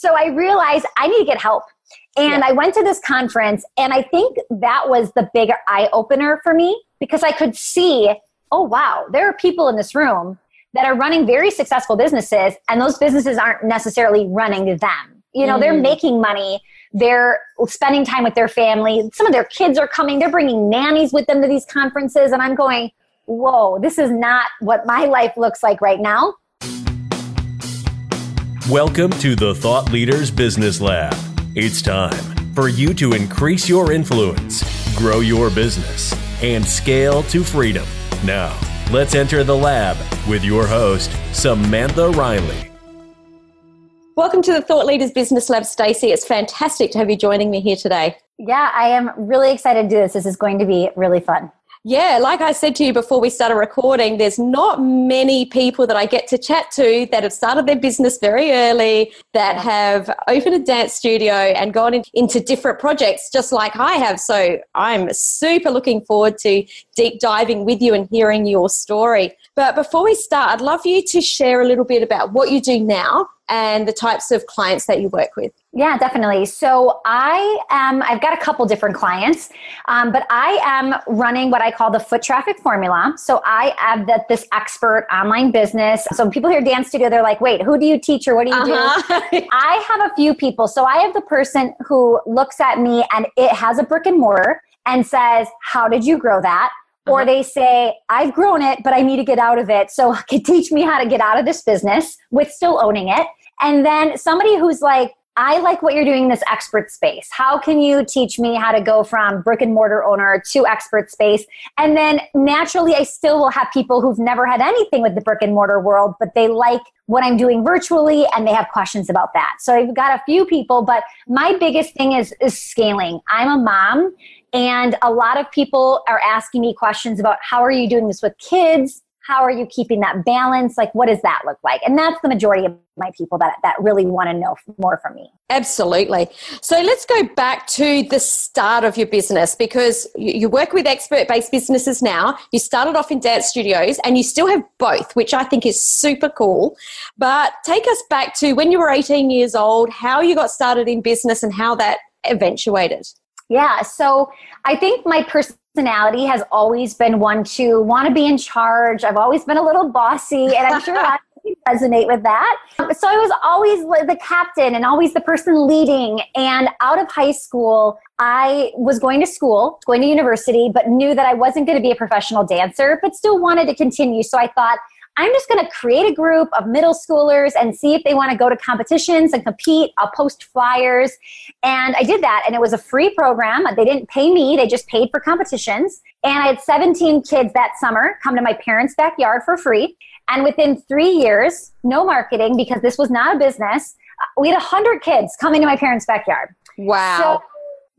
So I realized I need to get help. And yeah. I went to this conference, and I think that was the bigger eye opener for me because I could see, oh, wow, there are people in this room that are running very successful businesses, and those businesses aren't necessarily running them. You know, mm. they're making money, they're spending time with their family. Some of their kids are coming, they're bringing nannies with them to these conferences, and I'm going, whoa, this is not what my life looks like right now. Welcome to the Thought Leaders Business Lab. It's time for you to increase your influence, grow your business, and scale to freedom. Now, let's enter the lab with your host, Samantha Riley. Welcome to the Thought Leaders Business Lab, Stacy. It's fantastic to have you joining me here today. Yeah, I am really excited to do this. This is going to be really fun. Yeah, like I said to you before we started recording, there's not many people that I get to chat to that have started their business very early, that have opened a dance studio and gone in, into different projects just like I have. So I'm super looking forward to deep diving with you and hearing your story. But before we start, I'd love you to share a little bit about what you do now and the types of clients that you work with. Yeah, definitely. So I am, I've got a couple different clients, um, but I am running what I call the foot traffic formula. So I have that this expert online business. So people hear dance studio, they're like, wait, who do you teach or what do you uh-huh. do? I have a few people. So I have the person who looks at me and it has a brick and mortar and says, how did you grow that? or uh-huh. they say i've grown it but i need to get out of it so teach me how to get out of this business with still owning it and then somebody who's like I like what you're doing in this expert space. How can you teach me how to go from brick and mortar owner to expert space? And then naturally, I still will have people who've never had anything with the brick and mortar world, but they like what I'm doing virtually and they have questions about that. So I've got a few people, but my biggest thing is, is scaling. I'm a mom and a lot of people are asking me questions about how are you doing this with kids? How are you keeping that balance? Like what does that look like? And that's the majority of my people that, that really want to know more from me. Absolutely. So let's go back to the start of your business because you work with expert based businesses now. You started off in dance studios and you still have both which i think is super cool. But take us back to when you were 18 years old how you got started in business and how that eventuated. Yeah so i think my person personality has always been one to want to be in charge. I've always been a little bossy, and I'm sure I resonate with that. So I was always the captain and always the person leading. And out of high school, I was going to school, going to university, but knew that I wasn't going to be a professional dancer, but still wanted to continue. So I thought, I'm just going to create a group of middle schoolers and see if they want to go to competitions and compete. I'll post flyers. And I did that. And it was a free program. They didn't pay me, they just paid for competitions. And I had 17 kids that summer come to my parents' backyard for free. And within three years, no marketing because this was not a business, uh, we had 100 kids coming to my parents' backyard. Wow. So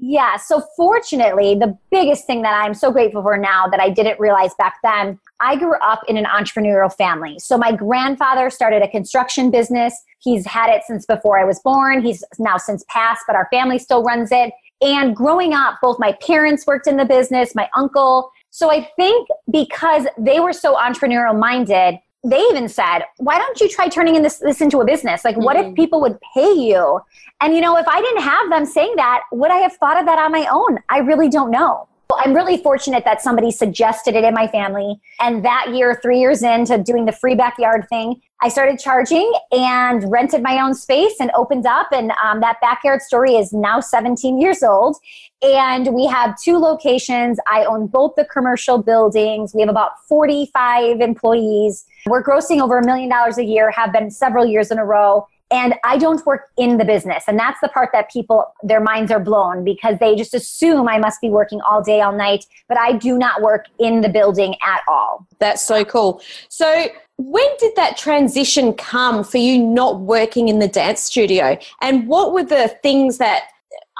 yeah. So fortunately, the biggest thing that I'm so grateful for now that I didn't realize back then, I grew up in an entrepreneurial family. So my grandfather started a construction business. He's had it since before I was born. He's now since passed, but our family still runs it. And growing up, both my parents worked in the business, my uncle. So I think because they were so entrepreneurial minded, they even said, why don't you try turning in this, this into a business? Like, what mm-hmm. if people would pay you? And, you know, if I didn't have them saying that, would I have thought of that on my own? I really don't know. I'm really fortunate that somebody suggested it in my family. And that year, three years into doing the free backyard thing, I started charging and rented my own space and opened up. And um, that backyard story is now 17 years old. And we have two locations. I own both the commercial buildings. We have about 45 employees. We're grossing over a million dollars a year, have been several years in a row and I don't work in the business. And that's the part that people, their minds are blown because they just assume I must be working all day, all night, but I do not work in the building at all. That's so cool. So, when did that transition come for you not working in the dance studio? And what were the things that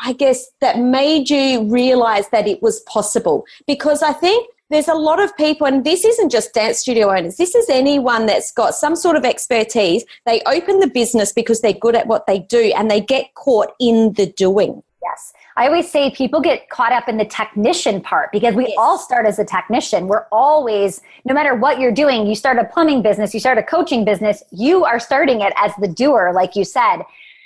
I guess that made you realize that it was possible? Because I think there's a lot of people, and this isn't just dance studio owners, this is anyone that's got some sort of expertise. They open the business because they're good at what they do and they get caught in the doing. Yes. I always say people get caught up in the technician part because we yes. all start as a technician. We're always, no matter what you're doing, you start a plumbing business, you start a coaching business, you are starting it as the doer, like you said.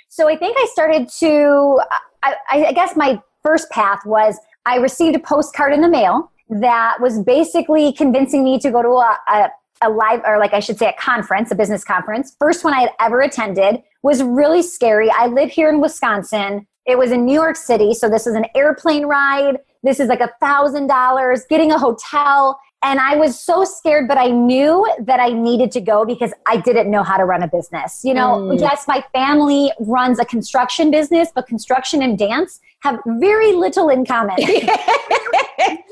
So I think I started to, I, I guess my first path was I received a postcard in the mail that was basically convincing me to go to a, a, a live, or like I should say, a conference, a business conference. First one I had ever attended was really scary. I live here in Wisconsin. It was in New York City. So this is an airplane ride. This is like a thousand dollars, getting a hotel. And I was so scared, but I knew that I needed to go because I didn't know how to run a business. You know, mm. yes, my family runs a construction business, but construction and dance have very little in common.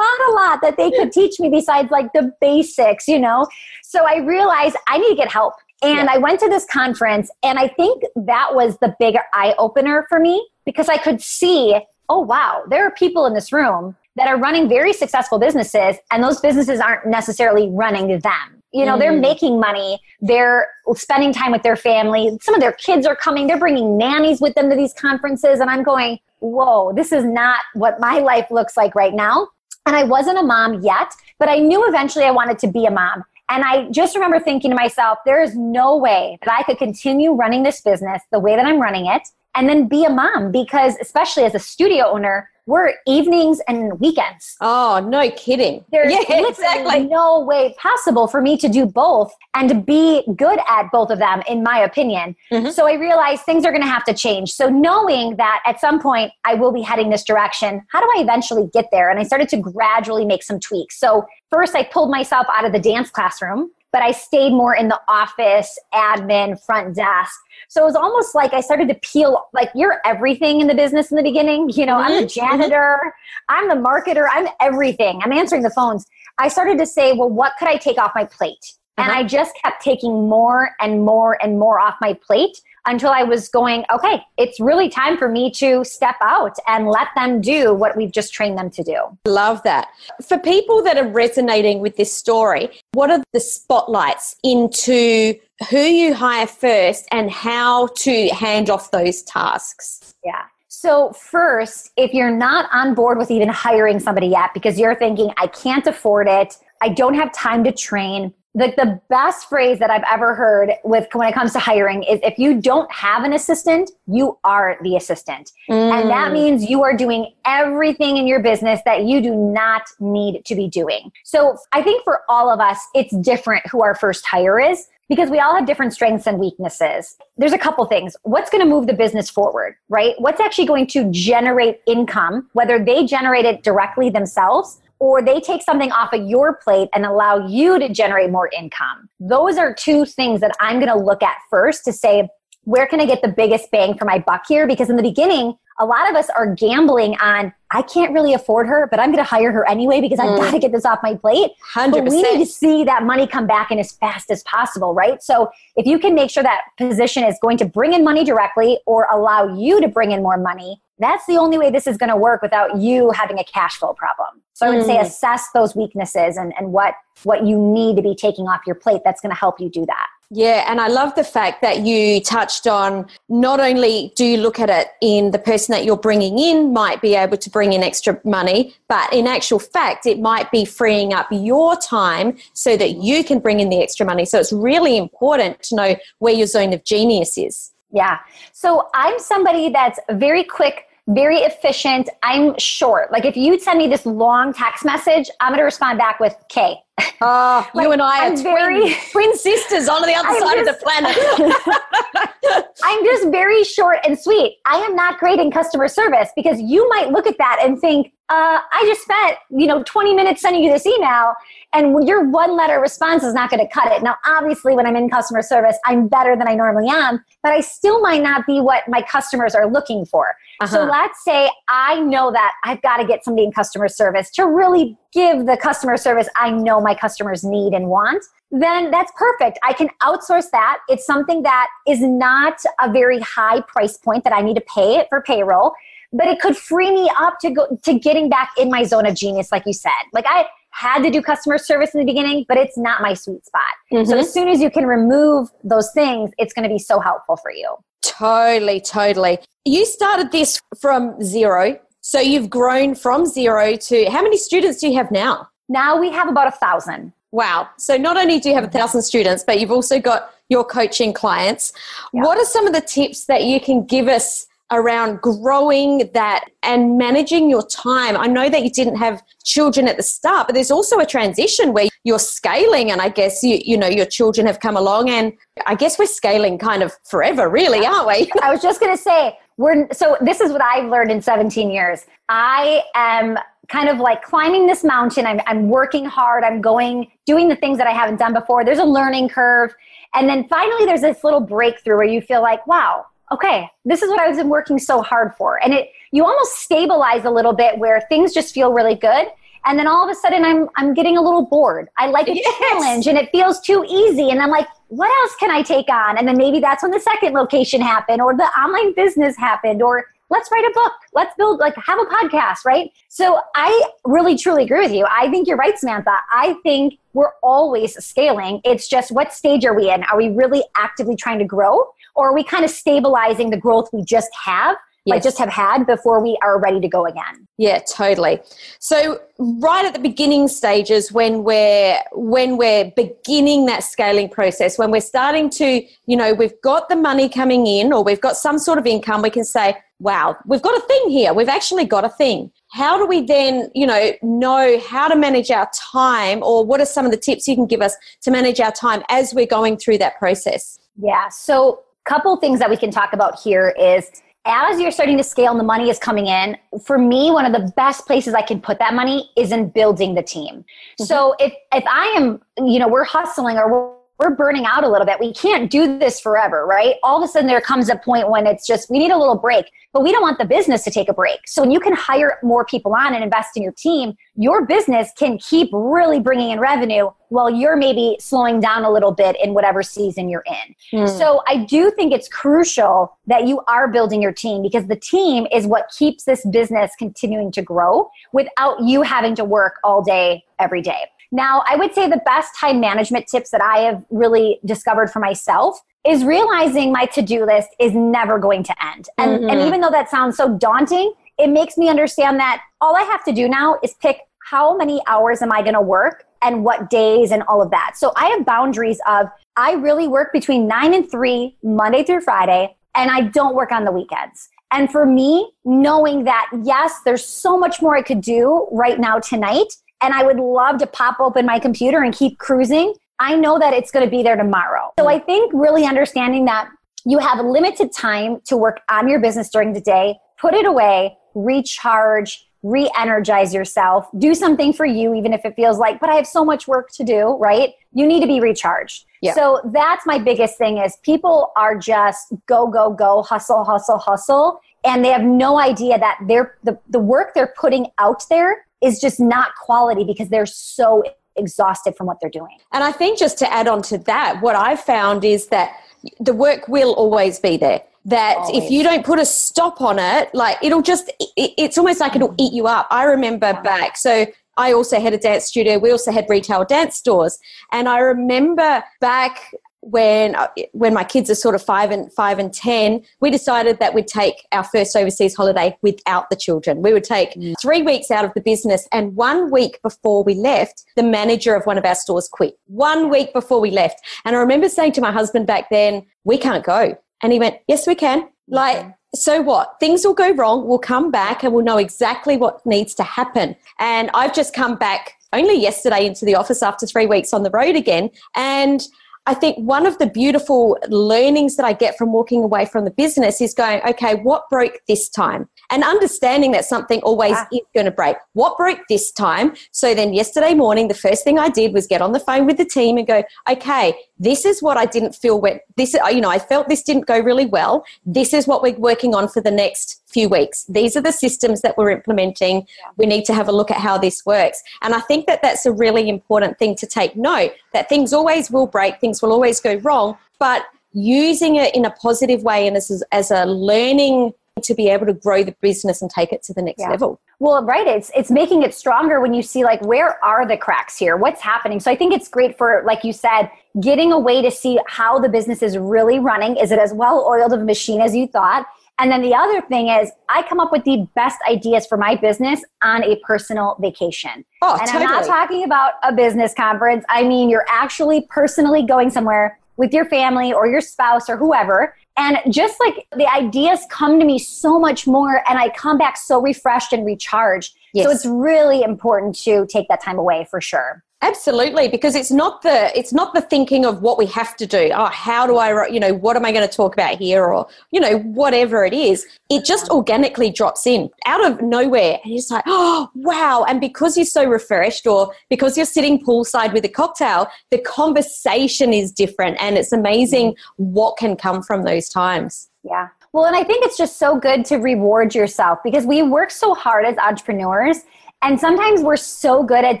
not a lot that they could teach me besides like the basics, you know? So I realized I need to get help. And yeah. I went to this conference, and I think that was the big eye opener for me because I could see, oh, wow, there are people in this room that are running very successful businesses, and those businesses aren't necessarily running them. You know, mm. they're making money, they're spending time with their family. Some of their kids are coming, they're bringing nannies with them to these conferences. And I'm going, whoa, this is not what my life looks like right now. And I wasn't a mom yet, but I knew eventually I wanted to be a mom. And I just remember thinking to myself, there is no way that I could continue running this business the way that I'm running it and then be a mom because, especially as a studio owner, we're evenings and weekends. Oh, no kidding. There's yeah, exactly no way possible for me to do both and to be good at both of them, in my opinion. Mm-hmm. So I realized things are going to have to change. So knowing that at some point I will be heading this direction, how do I eventually get there? And I started to gradually make some tweaks. So first, I pulled myself out of the dance classroom but I stayed more in the office, admin, front desk. So it was almost like I started to peel, like, you're everything in the business in the beginning. You know, mm-hmm. I'm the mm-hmm. janitor, I'm the marketer, I'm everything. I'm answering the phones. I started to say, well, what could I take off my plate? Uh-huh. And I just kept taking more and more and more off my plate until I was going, okay, it's really time for me to step out and let them do what we've just trained them to do. Love that. For people that are resonating with this story, what are the spotlights into who you hire first and how to hand off those tasks? Yeah. So, first, if you're not on board with even hiring somebody yet because you're thinking, I can't afford it, I don't have time to train, like the best phrase that I've ever heard with when it comes to hiring is if you don't have an assistant, you are the assistant. Mm. And that mm. means you are doing everything in your business that you do not need to be doing. So I think for all of us, it's different who our first hire is because we all have different strengths and weaknesses. There's a couple things. What's going to move the business forward, right? What's actually going to generate income, whether they generate it directly themselves or they take something off of your plate and allow you to generate more income. Those are two things that I'm going to look at first to say, where can I get the biggest bang for my buck here? Because in the beginning, a lot of us are gambling on, I can't really afford her, but I'm going to hire her anyway because I've mm. got to get this off my plate. 100%. But we need to see that money come back in as fast as possible, right? So if you can make sure that position is going to bring in money directly or allow you to bring in more money, that's the only way this is going to work without you having a cash flow problem. So I would mm. say assess those weaknesses and, and what, what you need to be taking off your plate that's going to help you do that. Yeah, and I love the fact that you touched on not only do you look at it in the person that you're bringing in might be able to bring in extra money, but in actual fact, it might be freeing up your time so that you can bring in the extra money. So it's really important to know where your zone of genius is. Yeah. So I'm somebody that's very quick very efficient. I'm short. Like if you send me this long text message, I'm going to respond back with K. Oh, like, you and I I'm are very, twin, twin sisters on the other I'm side just, of the planet. I'm just very short and sweet. I am not great in customer service because you might look at that and think, uh, I just spent, you know, 20 minutes sending you this email and your one letter response is not going to cut it. Now, obviously, when I'm in customer service, I'm better than I normally am, but I still might not be what my customers are looking for. Uh-huh. So let's say I know that I've got to get somebody in customer service to really give the customer service I know my customers need and want. Then that's perfect. I can outsource that. It's something that is not a very high price point that I need to pay it for payroll but it could free me up to go to getting back in my zone of genius like you said like i had to do customer service in the beginning but it's not my sweet spot. Mm-hmm. so as soon as you can remove those things it's going to be so helpful for you. Totally totally. You started this from zero. So you've grown from zero to how many students do you have now? Now we have about a thousand. Wow. So not only do you have a thousand students but you've also got your coaching clients. Yeah. What are some of the tips that you can give us around growing that and managing your time. I know that you didn't have children at the start, but there's also a transition where you're scaling and I guess you you know your children have come along and I guess we're scaling kind of forever really, aren't we? I was just going to say we're so this is what I've learned in 17 years. I am kind of like climbing this mountain. I'm, I'm working hard. I'm going, doing the things that I haven't done before. There's a learning curve. And then finally, there's this little breakthrough where you feel like, wow, okay, this is what I've been working so hard for. And it you almost stabilize a little bit where things just feel really good. And then all of a sudden I'm I'm getting a little bored. I like a yes. challenge and it feels too easy. And I'm like, what else can I take on? And then maybe that's when the second location happened or the online business happened or let's write a book. Let's build like have a podcast, right? So I really truly agree with you. I think you're right, Samantha. I think we're always scaling. It's just what stage are we in? Are we really actively trying to grow? Or are we kind of stabilizing the growth we just have yes. like just have had before we are ready to go again? Yeah totally. So right at the beginning stages when we're when we're beginning that scaling process when we're starting to you know we've got the money coming in or we've got some sort of income we can say wow we've got a thing here. We've actually got a thing. How do we then you know know how to manage our time or what are some of the tips you can give us to manage our time as we're going through that process? Yeah so couple things that we can talk about here is as you're starting to scale and the money is coming in, for me, one of the best places I can put that money is in building the team. Mm-hmm. So if if I am, you know, we're hustling or we're burning out a little bit. We can't do this forever, right? All of a sudden, there comes a point when it's just we need a little break, but we don't want the business to take a break. So when you can hire more people on and invest in your team, your business can keep really bringing in revenue while you're maybe slowing down a little bit in whatever season you're in. Mm. So I do think it's crucial that you are building your team because the team is what keeps this business continuing to grow without you having to work all day every day. Now, I would say the best time management tips that I have really discovered for myself is realizing my to-do list is never going to end. And, mm-hmm. and even though that sounds so daunting, it makes me understand that all I have to do now is pick how many hours am I going to work and what days and all of that. So I have boundaries of I really work between 9 and 3 Monday through Friday and I don't work on the weekends. And for me, knowing that yes, there's so much more I could do right now tonight and I would love to pop open my computer and keep cruising, I know that it's going to be there tomorrow. So I think really understanding that you have limited time to work on your business during the day, put it away, recharge, re energize yourself, do something for you, even if it feels like, but I have so much work to do, right? You need to be recharged. Yeah. So that's my biggest thing is people are just go, go, go, hustle, hustle, hustle. And they have no idea that they're the, the work they're putting out there is just not quality because they're so exhausted from what they're doing. And I think just to add on to that, what I've found is that the work will always be there. That always. if you don't put a stop on it, like it'll just, it's almost like it'll eat you up. I remember back, so I also had a dance studio. We also had retail dance stores. And I remember back when uh, when my kids are sort of five and five and ten, we decided that we'd take our first overseas holiday without the children. We would take mm. three weeks out of the business, and one week before we left, the manager of one of our stores quit. One week before we left, and I remember saying to my husband back then, "We can't go," and he went, "Yes, we can." Like. So what? Things will go wrong. We'll come back and we'll know exactly what needs to happen. And I've just come back only yesterday into the office after three weeks on the road again. And I think one of the beautiful learnings that I get from walking away from the business is going, okay, what broke this time? And understanding that something always yeah. is going to break. What broke this time? So then yesterday morning, the first thing I did was get on the phone with the team and go, okay, this is what I didn't feel when this, you know, I felt this didn't go really well. This is what we're working on for the next few weeks. These are the systems that we're implementing. Yeah. We need to have a look at how this works. And I think that that's a really important thing to take note that things always will break, things will always go wrong, but using it in a positive way and as, as a learning to be able to grow the business and take it to the next yeah. level. Well, right. It's it's making it stronger when you see like where are the cracks here? What's happening? So I think it's great for like you said, getting a way to see how the business is really running. Is it as well oiled of a machine as you thought? And then the other thing is, I come up with the best ideas for my business on a personal vacation. Oh, and totally. I'm not talking about a business conference. I mean, you're actually personally going somewhere with your family or your spouse or whoever. And just like the ideas come to me so much more, and I come back so refreshed and recharged. Yes. So it's really important to take that time away for sure. Absolutely, because it's not the it's not the thinking of what we have to do. Oh, how do I, you know, what am I going to talk about here, or you know, whatever it is. It just organically drops in out of nowhere, and just like, oh, wow! And because you're so refreshed, or because you're sitting poolside with a cocktail, the conversation is different, and it's amazing what can come from those times. Yeah. Well, and I think it's just so good to reward yourself because we work so hard as entrepreneurs and sometimes we're so good at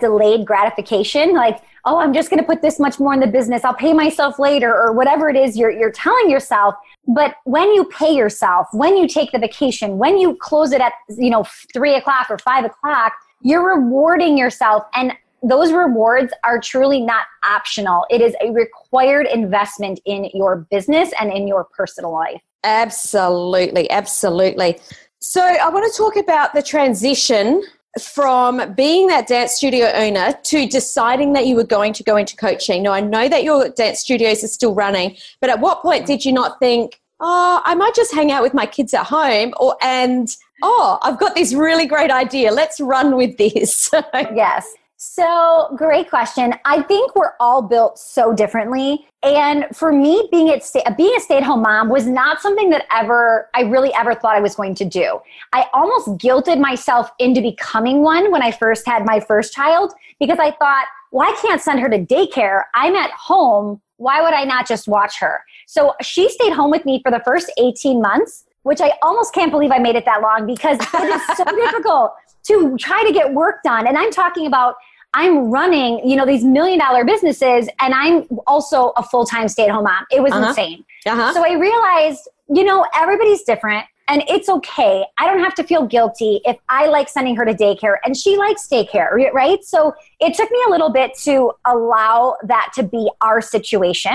delayed gratification, like, oh, I'm just going to put this much more in the business. I'll pay myself later, or whatever it is you're, you're telling yourself. But when you pay yourself, when you take the vacation, when you close it at, you know, three o'clock or five o'clock, you're rewarding yourself. And those rewards are truly not optional. It is a required investment in your business and in your personal life. Absolutely. Absolutely. So I want to talk about the transition from being that dance studio owner to deciding that you were going to go into coaching. Now, I know that your dance studios are still running, but at what point did you not think, oh, I might just hang out with my kids at home or and oh, I've got this really great idea. Let's run with this. yes. So, great question. I think we're all built so differently. And for me, being at stay, being a stay-at-home mom was not something that ever I really ever thought I was going to do. I almost guilted myself into becoming one when I first had my first child because I thought, well, I can't send her to daycare. I'm at home. Why would I not just watch her? So she stayed home with me for the first 18 months, which I almost can't believe I made it that long because it is so difficult to try to get work done. And I'm talking about I'm running, you know, these million dollar businesses and I'm also a full time stay at home mom. It was uh-huh. insane. Uh-huh. So I realized, you know, everybody's different and it's okay. I don't have to feel guilty if I like sending her to daycare and she likes daycare, right? So it took me a little bit to allow that to be our situation.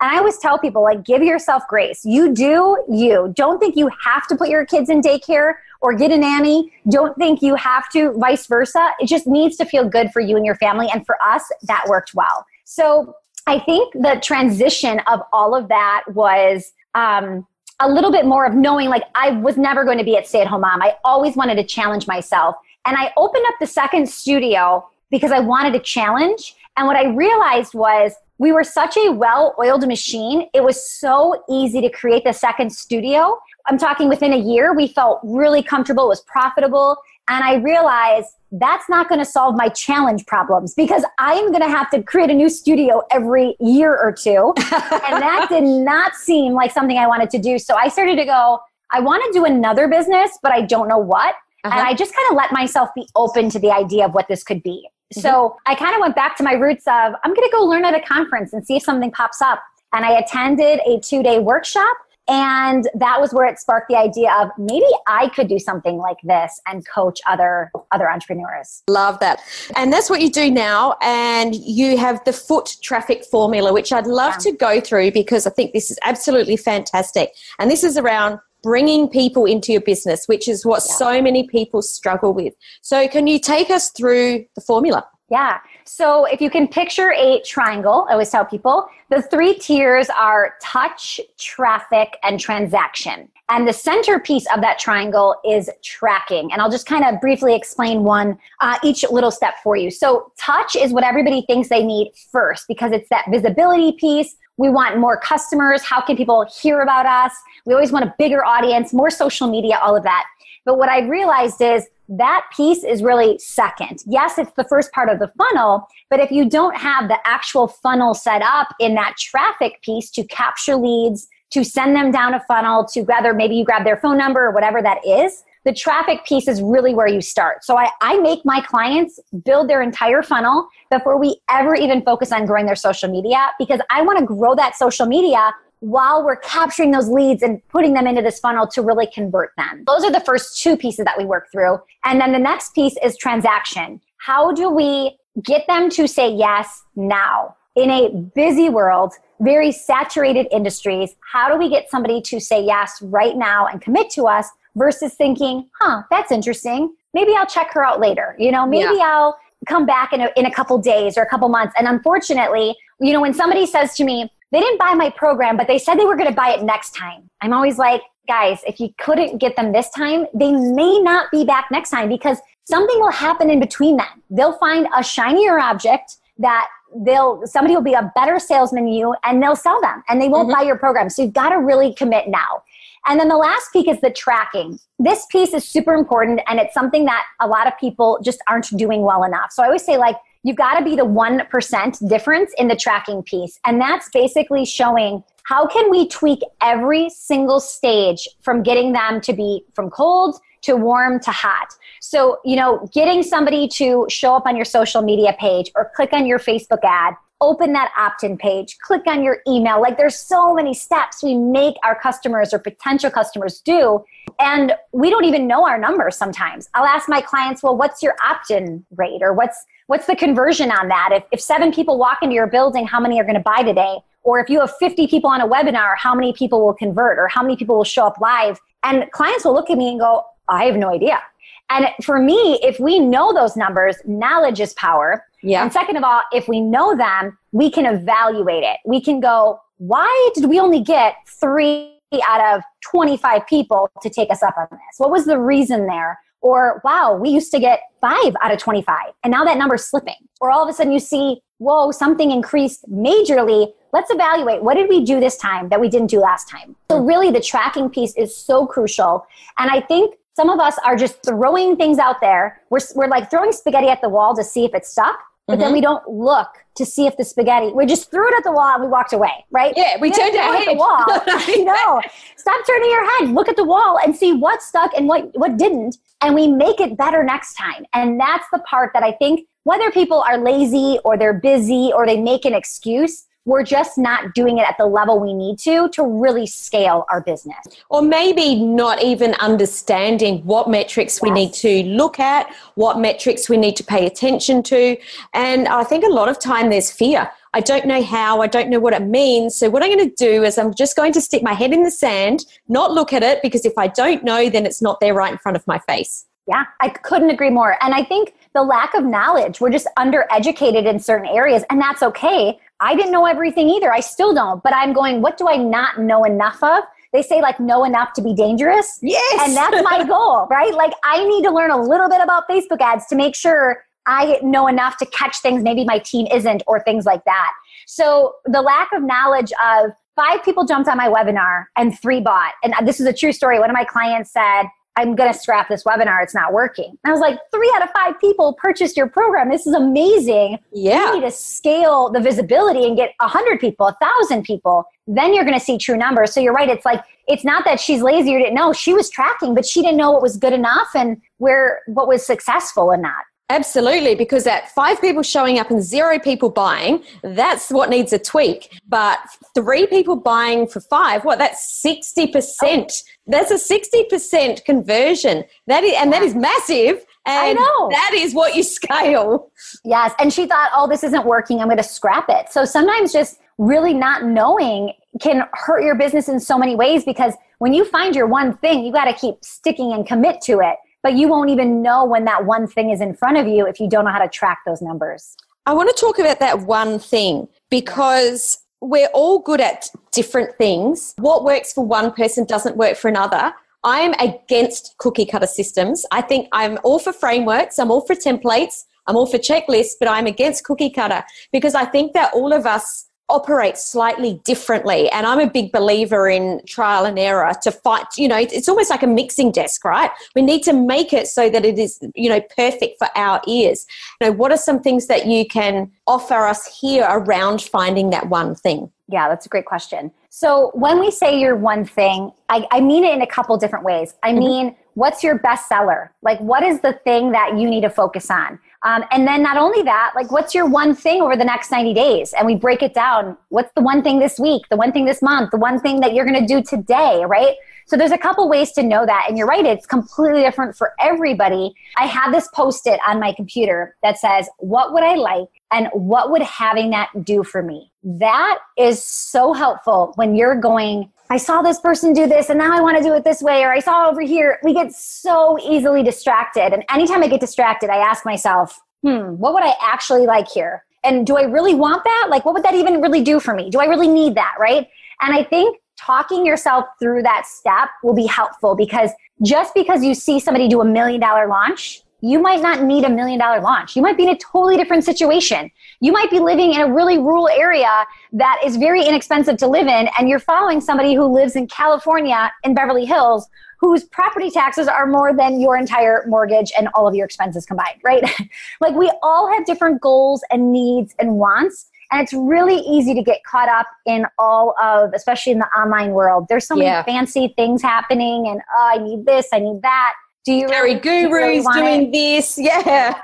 And I always tell people, like, give yourself grace. You do you. Don't think you have to put your kids in daycare or get a nanny. Don't think you have to, vice versa. It just needs to feel good for you and your family. And for us, that worked well. So I think the transition of all of that was um, a little bit more of knowing like I was never going to be a stay at home mom. I always wanted to challenge myself. And I opened up the second studio because I wanted a challenge. And what I realized was we were such a well oiled machine. It was so easy to create the second studio. I'm talking within a year, we felt really comfortable, it was profitable. And I realized that's not going to solve my challenge problems because I'm going to have to create a new studio every year or two. and that did not seem like something I wanted to do. So I started to go, I want to do another business, but I don't know what. Uh-huh. And I just kind of let myself be open to the idea of what this could be. Mm-hmm. So I kind of went back to my roots of I'm going to go learn at a conference and see if something pops up. And I attended a two day workshop and that was where it sparked the idea of maybe i could do something like this and coach other other entrepreneurs. Love that. And that's what you do now. And you have the foot traffic formula which i'd love yeah. to go through because i think this is absolutely fantastic. And this is around bringing people into your business which is what yeah. so many people struggle with. So can you take us through the formula yeah. So if you can picture a triangle, I always tell people the three tiers are touch, traffic, and transaction. And the centerpiece of that triangle is tracking. And I'll just kind of briefly explain one, uh, each little step for you. So touch is what everybody thinks they need first because it's that visibility piece. We want more customers. How can people hear about us? We always want a bigger audience, more social media, all of that. But what I realized is that piece is really second. Yes, it's the first part of the funnel, but if you don't have the actual funnel set up in that traffic piece to capture leads, to send them down a funnel, to whether maybe you grab their phone number or whatever that is, the traffic piece is really where you start. So I, I make my clients build their entire funnel before we ever even focus on growing their social media because I want to grow that social media while we're capturing those leads and putting them into this funnel to really convert them. Those are the first two pieces that we work through. And then the next piece is transaction. How do we get them to say yes now? In a busy world, very saturated industries, how do we get somebody to say yes right now and commit to us versus thinking, huh, that's interesting. Maybe I'll check her out later. You know, maybe yeah. I'll come back in a, in a couple days or a couple months. And unfortunately, you know, when somebody says to me, they didn't buy my program, but they said they were going to buy it next time. I'm always like, guys, if you couldn't get them this time, they may not be back next time because something will happen in between them. They'll find a shinier object that they'll somebody will be a better salesman than you and they'll sell them and they won't mm-hmm. buy your program. So you've got to really commit now. And then the last piece is the tracking. This piece is super important and it's something that a lot of people just aren't doing well enough. So I always say like you've got to be the 1% difference in the tracking piece. And that's basically showing how can we tweak every single stage from getting them to be from cold to warm to hot. So, you know, getting somebody to show up on your social media page or click on your Facebook ad, open that opt in page, click on your email. Like there's so many steps we make our customers or potential customers do. And we don't even know our numbers sometimes. I'll ask my clients, well, what's your opt in rate or what's what's the conversion on that? If, if seven people walk into your building, how many are going to buy today? Or if you have 50 people on a webinar, how many people will convert or how many people will show up live? And clients will look at me and go, I have no idea. And for me, if we know those numbers, knowledge is power. Yeah. And second of all, if we know them, we can evaluate it. We can go, why did we only get three out of 25 people to take us up on this? What was the reason there? Or, wow, we used to get five out of 25, and now that number's slipping. Or all of a sudden you see, whoa, something increased majorly. Let's evaluate what did we do this time that we didn't do last time. So, really, the tracking piece is so crucial. And I think some of us are just throwing things out there. We're, we're like throwing spaghetti at the wall to see if it's stuck, but mm-hmm. then we don't look to see if the spaghetti, we just threw it at the wall and we walked away, right? Yeah, we turned our head. At the wall. Know. Stop turning your head. Look at the wall and see what stuck and what, what didn't. And we make it better next time. And that's the part that I think whether people are lazy or they're busy or they make an excuse, we're just not doing it at the level we need to to really scale our business. Or maybe not even understanding what metrics yes. we need to look at, what metrics we need to pay attention to. And I think a lot of time there's fear. I don't know how, I don't know what it means. So, what I'm going to do is I'm just going to stick my head in the sand, not look at it, because if I don't know, then it's not there right in front of my face. Yeah, I couldn't agree more. And I think the lack of knowledge, we're just undereducated in certain areas, and that's okay. I didn't know everything either. I still don't, but I'm going, what do I not know enough of? They say like know enough to be dangerous. Yes. And that's my goal, right? Like I need to learn a little bit about Facebook ads to make sure I know enough to catch things maybe my team isn't or things like that. So the lack of knowledge of five people jumped on my webinar and three bought. And this is a true story. One of my clients said, I'm going to scrap this webinar. It's not working. And I was like, three out of five people purchased your program. This is amazing. Yeah. You need to scale the visibility and get 100 people, 1,000 people. Then you're going to see true numbers. So you're right. It's like, it's not that she's lazy or didn't know. She was tracking, but she didn't know what was good enough and where what was successful and not. Absolutely, because at five people showing up and zero people buying, that's what needs a tweak. But three people buying for five, what? That's sixty percent. Oh. That's a sixty percent conversion. That is, and that is massive. And I know that is what you scale. Yes, and she thought, "Oh, this isn't working. I'm going to scrap it." So sometimes just really not knowing can hurt your business in so many ways because when you find your one thing, you got to keep sticking and commit to it but you won't even know when that one thing is in front of you if you don't know how to track those numbers. I want to talk about that one thing because we're all good at different things. What works for one person doesn't work for another. I'm against cookie cutter systems. I think I'm all for frameworks, I'm all for templates, I'm all for checklists, but I'm against cookie cutter because I think that all of us operate slightly differently. And I'm a big believer in trial and error to fight, you know, it's almost like a mixing desk, right? We need to make it so that it is, you know, perfect for our ears. You know, what are some things that you can offer us here around finding that one thing? Yeah, that's a great question. So when we say your one thing, I, I mean it in a couple different ways. I mm-hmm. mean, what's your best seller? Like, what is the thing that you need to focus on? Um, and then not only that, like what's your one thing over the next 90 days? And we break it down. What's the one thing this week, the one thing this month, the one thing that you're going to do today, right? So there's a couple ways to know that. And you're right, it's completely different for everybody. I have this post it on my computer that says, What would I like? And what would having that do for me? That is so helpful when you're going, I saw this person do this and now I want to do it this way, or I saw over here. We get so easily distracted. And anytime I get distracted, I ask myself, hmm, what would I actually like here? And do I really want that? Like, what would that even really do for me? Do I really need that? Right. And I think talking yourself through that step will be helpful because just because you see somebody do a million dollar launch, you might not need a million dollar launch. You might be in a totally different situation. You might be living in a really rural area that is very inexpensive to live in, and you're following somebody who lives in California in Beverly Hills whose property taxes are more than your entire mortgage and all of your expenses combined, right? like we all have different goals and needs and wants. And it's really easy to get caught up in all of, especially in the online world. There's so many yeah. fancy things happening, and oh, I need this, I need that. Do you really, gurus you really doing it? this? Yeah.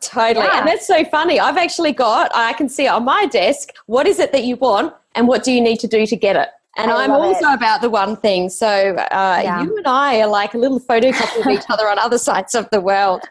totally. Yeah. And that's so funny. I've actually got, I can see it on my desk, what is it that you want and what do you need to do to get it? And I am also it. about the one thing. So uh, yeah. you and I are like a little photocopy of each other on other sides of the world.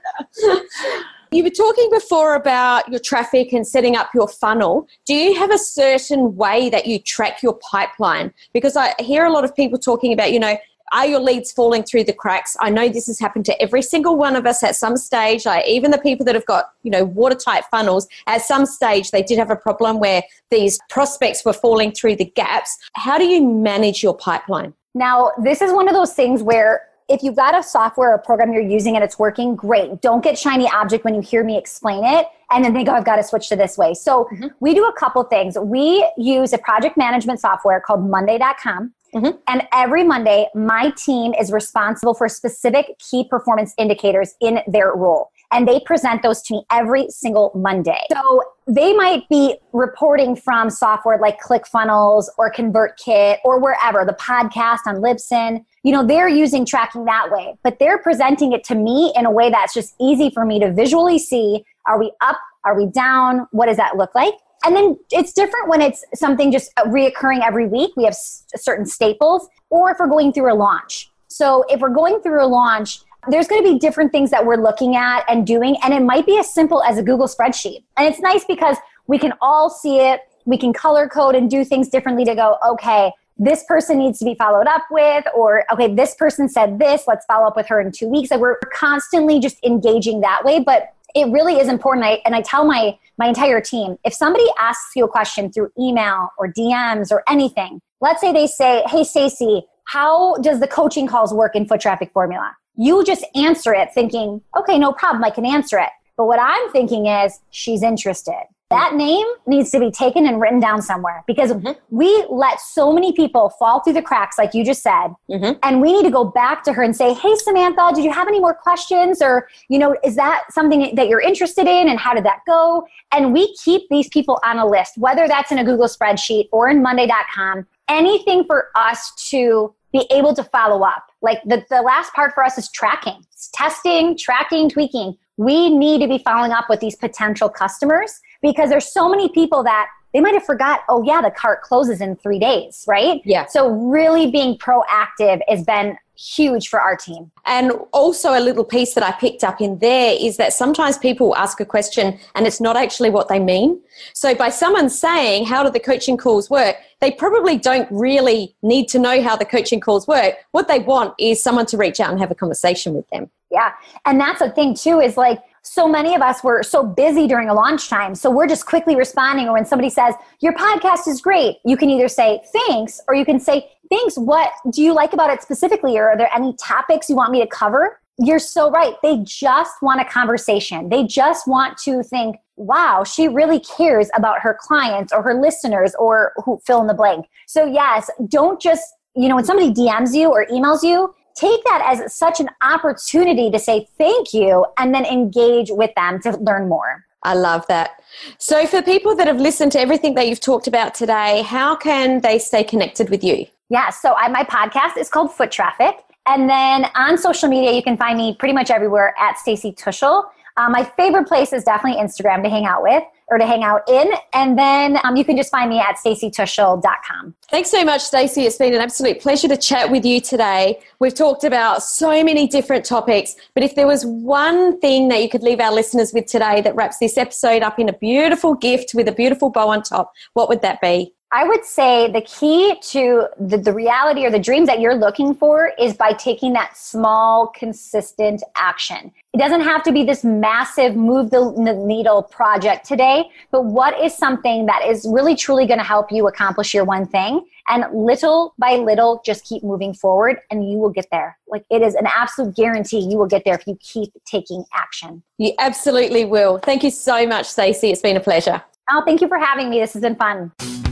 you were talking before about your traffic and setting up your funnel. Do you have a certain way that you track your pipeline? Because I hear a lot of people talking about, you know, are your leads falling through the cracks? I know this has happened to every single one of us at some stage. Like even the people that have got, you know, watertight funnels, at some stage they did have a problem where these prospects were falling through the gaps. How do you manage your pipeline? Now, this is one of those things where if you've got a software or program you're using and it's working, great. Don't get shiny object when you hear me explain it and then think, oh, I've got to switch to this way. So mm-hmm. we do a couple things. We use a project management software called Monday.com. Mm-hmm. And every Monday, my team is responsible for specific key performance indicators in their role. And they present those to me every single Monday. So they might be reporting from software like ClickFunnels or ConvertKit or wherever, the podcast on Libsyn. You know, they're using tracking that way, but they're presenting it to me in a way that's just easy for me to visually see. Are we up? Are we down? What does that look like? And then it's different when it's something just uh, reoccurring every week. We have s- certain staples, or if we're going through a launch. So if we're going through a launch, there's going to be different things that we're looking at and doing, and it might be as simple as a Google spreadsheet. And it's nice because we can all see it. We can color code and do things differently to go, okay, this person needs to be followed up with, or okay, this person said this, let's follow up with her in two weeks. Like we're constantly just engaging that way. But it really is important. I, and I tell my my entire team if somebody asks you a question through email or DMs or anything, let's say they say, "Hey, Stacy, how does the coaching calls work in Foot Traffic Formula?" You just answer it, thinking, "Okay, no problem, I can answer it." But what I'm thinking is, she's interested that name needs to be taken and written down somewhere because mm-hmm. we let so many people fall through the cracks, like you just said. Mm-hmm. And we need to go back to her and say, Hey, Samantha, did you have any more questions? Or, you know, is that something that you're interested in? And how did that go? And we keep these people on a list, whether that's in a Google spreadsheet or in Monday.com, anything for us to be able to follow up. Like the, the last part for us is tracking, it's testing, tracking, tweaking. We need to be following up with these potential customers because there's so many people that they might have forgot oh yeah the cart closes in three days right? Yeah. So really being proactive has been huge for our team. And also a little piece that i picked up in there is that sometimes people ask a question and it's not actually what they mean. So by someone saying how do the coaching calls work? they probably don't really need to know how the coaching calls work. What they want is someone to reach out and have a conversation with them. Yeah. And that's the thing too is like so many of us were so busy during a launch time. So we're just quickly responding. Or when somebody says, Your podcast is great, you can either say thanks or you can say, Thanks. What do you like about it specifically? Or are there any topics you want me to cover? You're so right. They just want a conversation. They just want to think, wow, she really cares about her clients or her listeners or who fill in the blank. So, yes, don't just, you know, when somebody DMs you or emails you, take that as such an opportunity to say thank you and then engage with them to learn more. I love that. So, for people that have listened to everything that you've talked about today, how can they stay connected with you? Yeah, so I, my podcast is called Foot Traffic. And then on social media, you can find me pretty much everywhere at Stacy Tuschl. Um, my favorite place is definitely Instagram to hang out with or to hang out in. And then um, you can just find me at stacytuschl.com. Thanks so much, Stacy. It's been an absolute pleasure to chat with you today. We've talked about so many different topics, but if there was one thing that you could leave our listeners with today that wraps this episode up in a beautiful gift with a beautiful bow on top, what would that be? I would say the key to the, the reality or the dreams that you're looking for is by taking that small, consistent action. It doesn't have to be this massive move the needle project today, but what is something that is really truly going to help you accomplish your one thing? And little by little, just keep moving forward and you will get there. Like it is an absolute guarantee you will get there if you keep taking action. You absolutely will. Thank you so much, Stacy. It's been a pleasure. Oh, thank you for having me. This has been fun.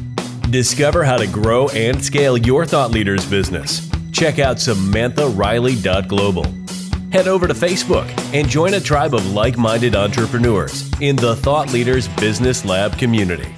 Discover how to grow and scale your thought leaders business. Check out SamanthaRiley.global. Head over to Facebook and join a tribe of like minded entrepreneurs in the Thought Leaders Business Lab community.